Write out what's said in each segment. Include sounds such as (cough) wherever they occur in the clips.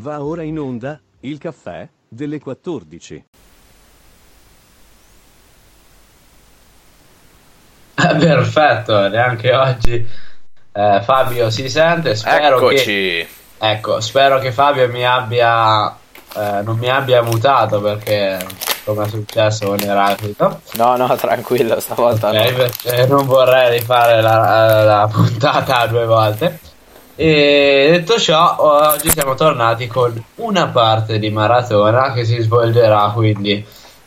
Va ora in onda il caffè delle 14. (laughs) Perfetto, neanche oggi eh, Fabio si sente. Spero Eccoci. che ecco, spero che Fabio mi abbia eh, non mi abbia mutato perché come è successo con Eraclito. No, no, tranquillo, stavolta no. Ok, perché non vorrei rifare la, la puntata due volte. E detto ciò, oggi siamo tornati con una parte di maratona che si svolgerà quindi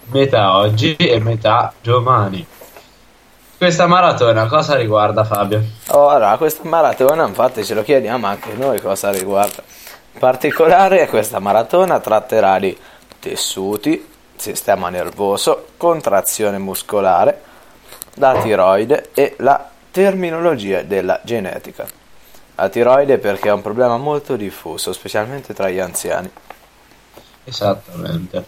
metà oggi e metà domani. Questa maratona cosa riguarda Fabio? Ora, questa maratona, infatti ce lo chiediamo anche noi cosa riguarda. In particolare questa maratona tratterà di tessuti, sistema nervoso, contrazione muscolare, la tiroide e la terminologia della genetica. La tiroide perché è un problema molto diffuso, specialmente tra gli anziani. Esattamente.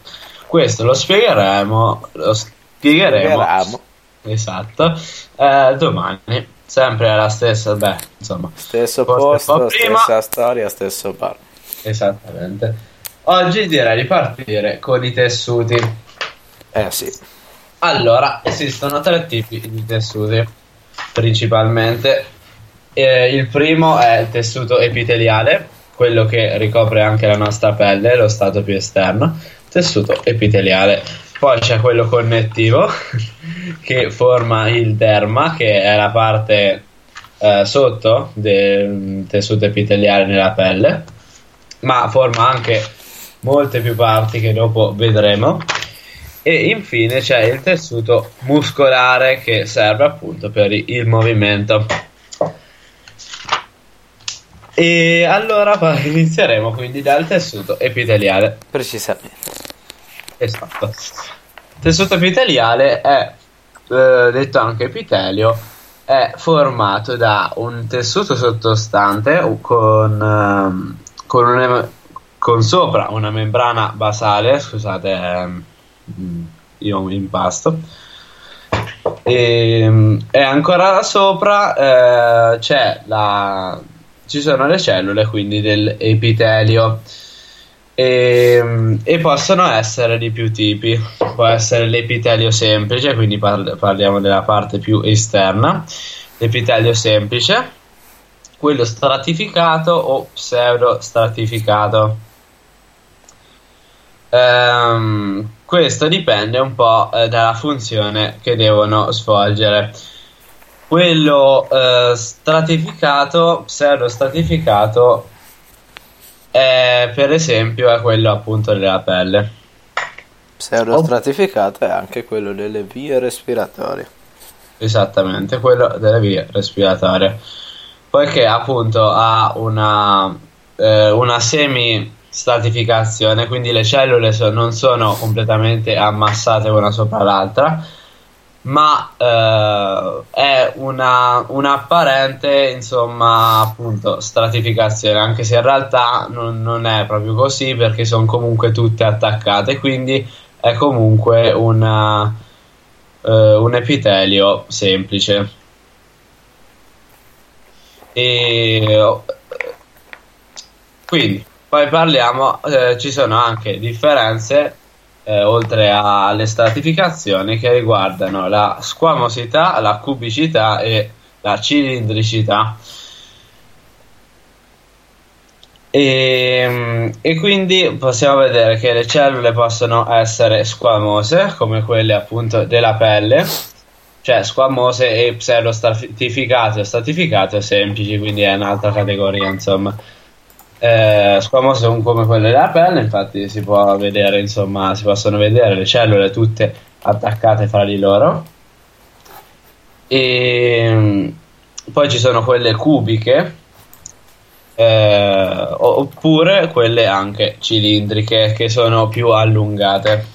Questo lo spiegheremo, lo spiegheremo, Spiegheremo. esatto, eh, domani. Sempre la stessa, beh, insomma, Stesso posto, prima. stessa storia, stesso bar. esattamente. Oggi direi di partire con i tessuti. Eh sì, Allora, esistono tre tipi di tessuti, principalmente. Eh, il primo è il tessuto epiteliale, quello che ricopre anche la nostra pelle, lo stato più esterno. Tessuto epiteliale. Poi c'è quello connettivo, (laughs) che forma il derma, che è la parte eh, sotto del tessuto epiteliale nella pelle, ma forma anche molte più parti che dopo vedremo. E infine c'è il tessuto muscolare che serve appunto per il movimento. E allora inizieremo quindi dal tessuto epiteliale. precisamente. Esatto. Il tessuto epiteliale è, eh, detto anche epitelio, è formato da un tessuto sottostante con, ehm, con, una- con sopra una membrana basale, scusate, ehm, mm, io mi impasto. E, e ancora sopra eh, c'è la, ci sono le cellule quindi dell'epitelio e, e possono essere di più tipi. Può essere l'epitelio semplice, quindi par- parliamo della parte più esterna, l'epitelio semplice, quello stratificato o pseudostratificato. Ehm, questo dipende un po' eh, dalla funzione che devono svolgere. Quello eh, stratificato, pseudostratificato, è, per esempio è quello appunto della pelle. Pseudostratificato è anche quello delle vie respiratorie. Esattamente, quello delle vie respiratorie. Poiché appunto ha una, eh, una semi-stratificazione, quindi le cellule non sono completamente ammassate una sopra l'altra, ma eh, è una, un'apparente, insomma, appunto, stratificazione, anche se in realtà non, non è proprio così perché sono comunque tutte attaccate, quindi è comunque una, eh, un epitelio semplice. E quindi poi parliamo, eh, ci sono anche differenze eh, oltre alle stratificazioni che riguardano la squamosità, la cubicità e la cilindricità. E, e quindi possiamo vedere che le cellule possono essere squamose, come quelle appunto della pelle, cioè squamose e pseudostratificate o stratificate semplici, quindi è un'altra categoria, insomma. Eh, squamose sono come quelle della pelle, infatti si può vedere, insomma, si possono vedere le cellule tutte attaccate fra di loro. E mm, poi ci sono quelle cubiche, eh, oppure quelle anche cilindriche che sono più allungate.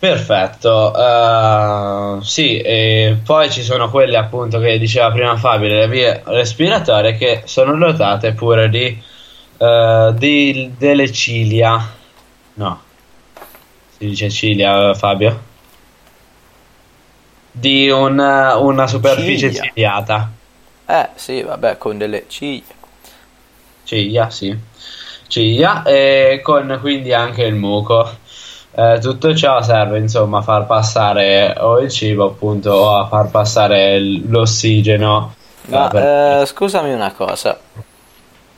Perfetto, eh, sì, e poi ci sono quelle appunto che diceva prima Fabio, le vie respiratorie che sono dotate pure di, eh, di- delle cilia. No, si dice cilia, Fabio? Di un- una superficie Ciglia. ciliata. Eh sì, vabbè, con delle ciglia. ciglia, sì, ciglia, e con quindi anche il muco. Eh, tutto ciò serve insomma a far passare o il cibo appunto o a far passare l'ossigeno. Ma eh, per- eh, scusami una cosa,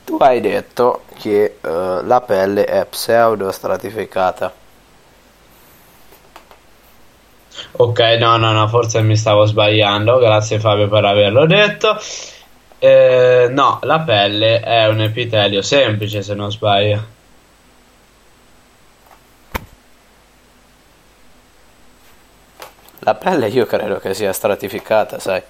tu hai detto che eh, la pelle è pseudo-stratificata. Ok, no, no, no, forse mi stavo sbagliando, grazie Fabio per averlo detto. Eh, no, la pelle è un epitelio semplice se non sbaglio. La pelle io credo che sia stratificata, sai.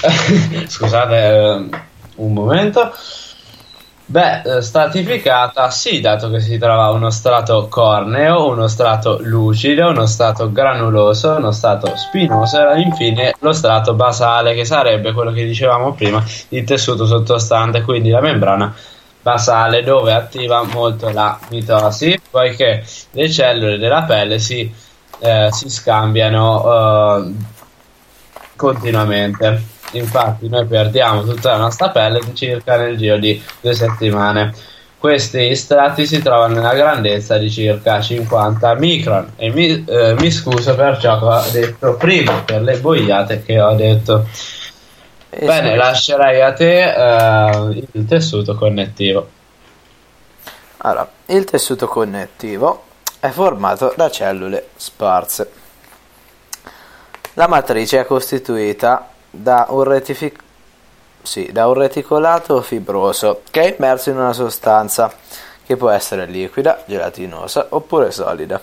(laughs) Scusate eh, un momento. Beh, eh, stratificata, sì, dato che si trova uno strato corneo, uno strato lucido, uno strato granuloso, uno strato spinoso e infine lo strato basale, che sarebbe quello che dicevamo prima, il tessuto sottostante, quindi la membrana basale, dove attiva molto la mitosi, poiché le cellule della pelle si, eh, si scambiano eh, continuamente. Infatti, noi perdiamo tutta la nostra pelle circa nel giro di due settimane. Questi strati si trovano nella grandezza di circa 50 micron. E mi, eh, mi scuso per ciò che ho detto prima, per le boiate che ho detto. Eh, Bene, sì. lascerei a te eh, il tessuto connettivo. Allora, il tessuto connettivo è formato da cellule sparse. La matrice è costituita da un, retific- sì, da un reticolato fibroso che è immerso in una sostanza che può essere liquida, gelatinosa oppure solida.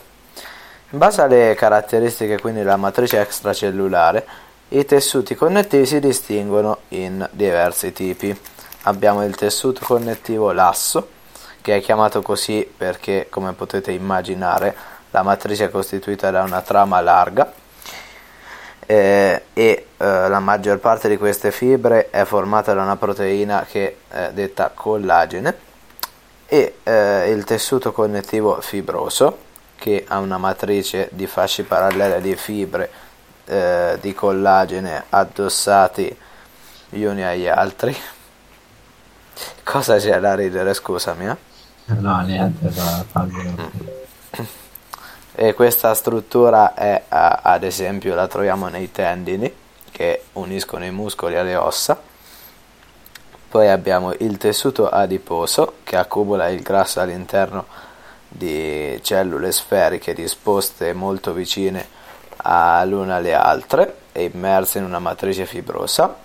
In base alle caratteristiche quindi della matrice extracellulare, i tessuti connettivi si distinguono in diversi tipi. Abbiamo il tessuto connettivo lasso, che è chiamato così perché, come potete immaginare, la matrice è costituita da una trama larga eh, e eh, la maggior parte di queste fibre è formata da una proteina che è detta collagene e eh, il tessuto connettivo fibroso che ha una matrice di fasci parallele di fibre eh, di collagene addossati gli uni agli altri. Cosa c'è da ridere, scusami? Eh? No, niente, Fabio. E questa struttura è, ad esempio, la troviamo nei tendini che uniscono i muscoli alle ossa. Poi abbiamo il tessuto adiposo che accumula il grasso all'interno di cellule sferiche disposte molto vicine l'una alle altre e immerse in una matrice fibrosa.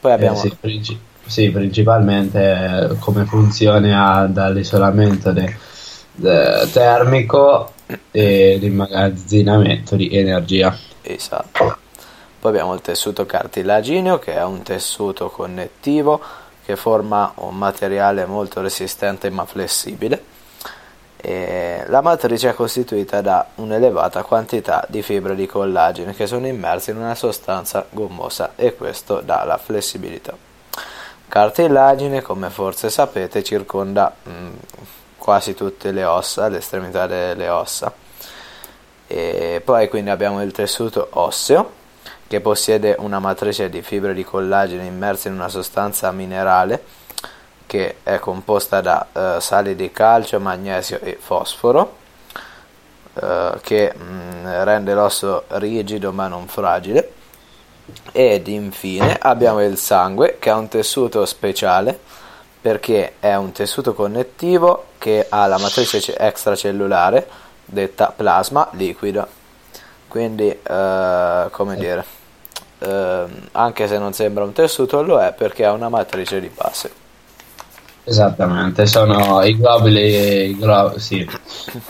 Poi Eh, abbiamo sì, princi- sì, principalmente eh, come funzione ha dall'isolamento de- de- termico e l'immagazzinamento di energia. Esatto. Poi abbiamo il tessuto cartilagineo che è un tessuto connettivo che forma un materiale molto resistente ma flessibile. E la matrice è costituita da un'elevata quantità di fibre di collagene che sono immerse in una sostanza gommosa e questo dà la flessibilità. Cartilagine, come forse sapete, circonda mh, quasi tutte le ossa, l'estremità delle ossa. E poi quindi abbiamo il tessuto osseo che possiede una matrice di fibre di collagene immerse in una sostanza minerale che è composta da eh, sali di calcio, magnesio e fosforo eh, che mh, rende l'osso rigido ma non fragile. Ed infine abbiamo il sangue che è un tessuto speciale perché è un tessuto connettivo che ha la matrice ce- extracellulare detta plasma liquido. Quindi eh, come dire ehm, anche se non sembra un tessuto lo è perché ha una matrice di base Esattamente, sono i globuli, i glo- sì,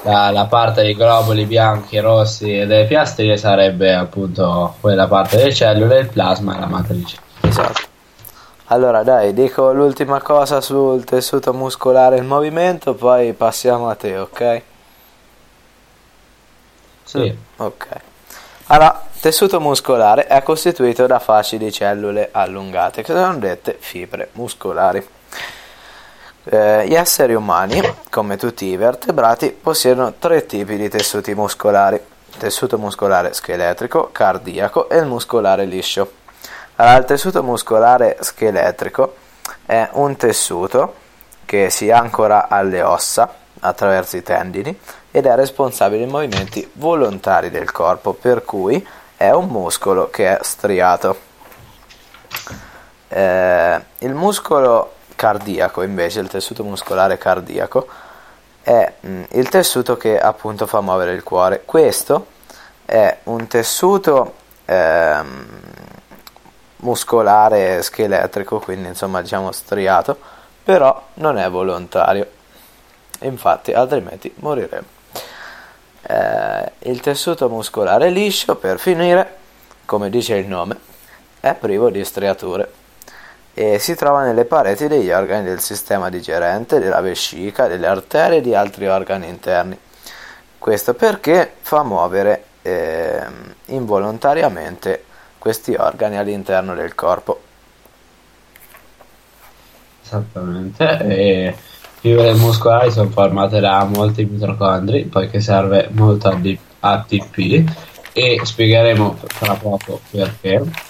la, la parte dei globuli bianchi, rossi e delle piastrine sarebbe appunto quella parte delle cellule, il plasma e la matrice. esatto allora dai dico l'ultima cosa sul tessuto muscolare e il movimento poi passiamo a te ok? Sì, Ok. Allora, tessuto muscolare è costituito da fasci di cellule allungate, che sono dette fibre muscolari. Eh, gli esseri umani, come tutti i vertebrati, possiedono tre tipi di tessuti muscolari. tessuto muscolare scheletrico, cardiaco e il muscolare liscio. Allora, il tessuto muscolare scheletrico è un tessuto che si ancora alle ossa attraverso i tendini ed è responsabile dei movimenti volontari del corpo, per cui è un muscolo che è striato. Eh, il muscolo cardiaco, invece, il tessuto muscolare cardiaco, è mm, il tessuto che appunto fa muovere il cuore. Questo è un tessuto ehm, muscolare scheletrico, quindi insomma diciamo striato, però non è volontario. Infatti, altrimenti moriremo. Eh, il tessuto muscolare liscio, per finire, come dice il nome, è privo di striature e si trova nelle pareti degli organi del sistema digerente, della vescica, delle arterie e di altri organi interni. Questo perché fa muovere eh, involontariamente questi organi all'interno del corpo. Esattamente, e fibre muscolari sono formate da molti mitocondri, poiché serve molto ATP e spiegheremo tra poco perché.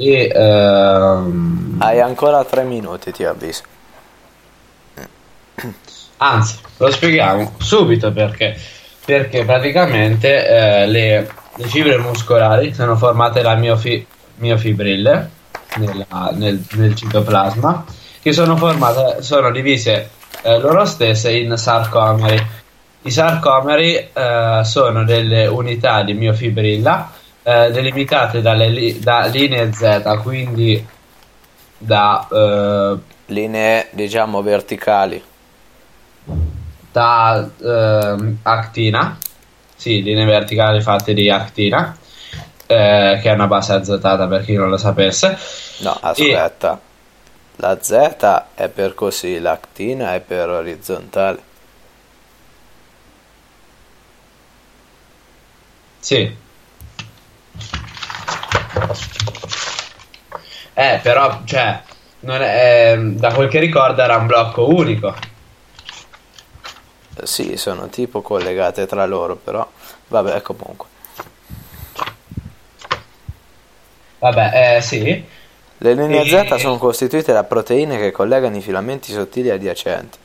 E, um... Hai ancora tre minuti, ti avviso. Anzi, lo spieghiamo subito perché. Perché praticamente eh, le, le, fibre muscolari sono formate da miofi, miofibrille nella, nel, nel citoplasma che sono formate, sono divise eh, loro stesse in sarcomeri. I sarcomeri eh, sono delle unità di miofibrilla eh, delimitate dalle li- da linee Z, quindi da eh, linee diciamo verticali da ehm, actina, sì, linee verticali fatte di actina, eh, che è una base azotata per chi non lo sapesse. No, aspetta. E... La Z è per così, l'actina è per orizzontale. Sì. Eh, però, cioè, è, eh, da quel che ricordo era un blocco unico. Sì, sono tipo collegate tra loro, però vabbè, comunque. Vabbè, eh, sì. Le linee. Z sono costituite da proteine che collegano i filamenti sottili adiacenti.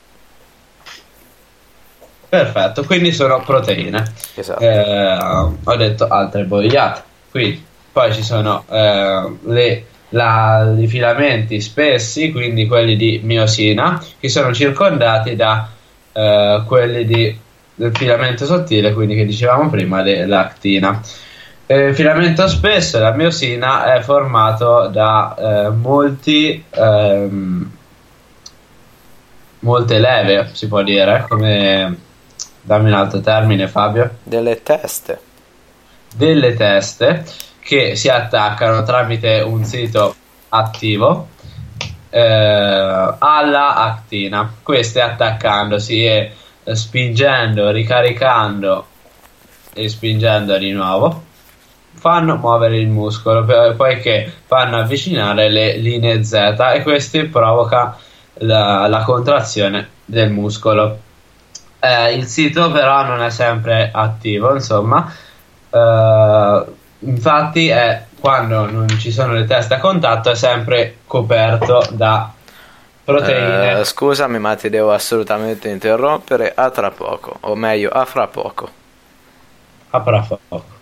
Perfetto, quindi sono proteine. Esatto. Eh, ho detto altre boiate. Quindi, poi ci sono eh, le, la, i filamenti spessi, quindi quelli di miosina, che sono circondati da eh, quelli di, del filamento sottile, quindi che dicevamo prima, l'actina. Eh, il filamento spesso, la miosina, è formato da eh, molti, ehm, molte leve, si può dire, come dammi un altro termine Fabio. Delle teste. Delle teste che si attaccano tramite un sito attivo eh, alla actina. Queste attaccandosi e spingendo, ricaricando e spingendo di nuovo fanno muovere il muscolo poiché fanno avvicinare le linee Z e questo provoca la, la contrazione del muscolo. Eh, il sito però non è sempre attivo, insomma, eh, infatti è, quando non ci sono le teste a contatto è sempre coperto da proteine. Eh, scusami ma ti devo assolutamente interrompere, a tra poco, o meglio a fra poco. A fra poco.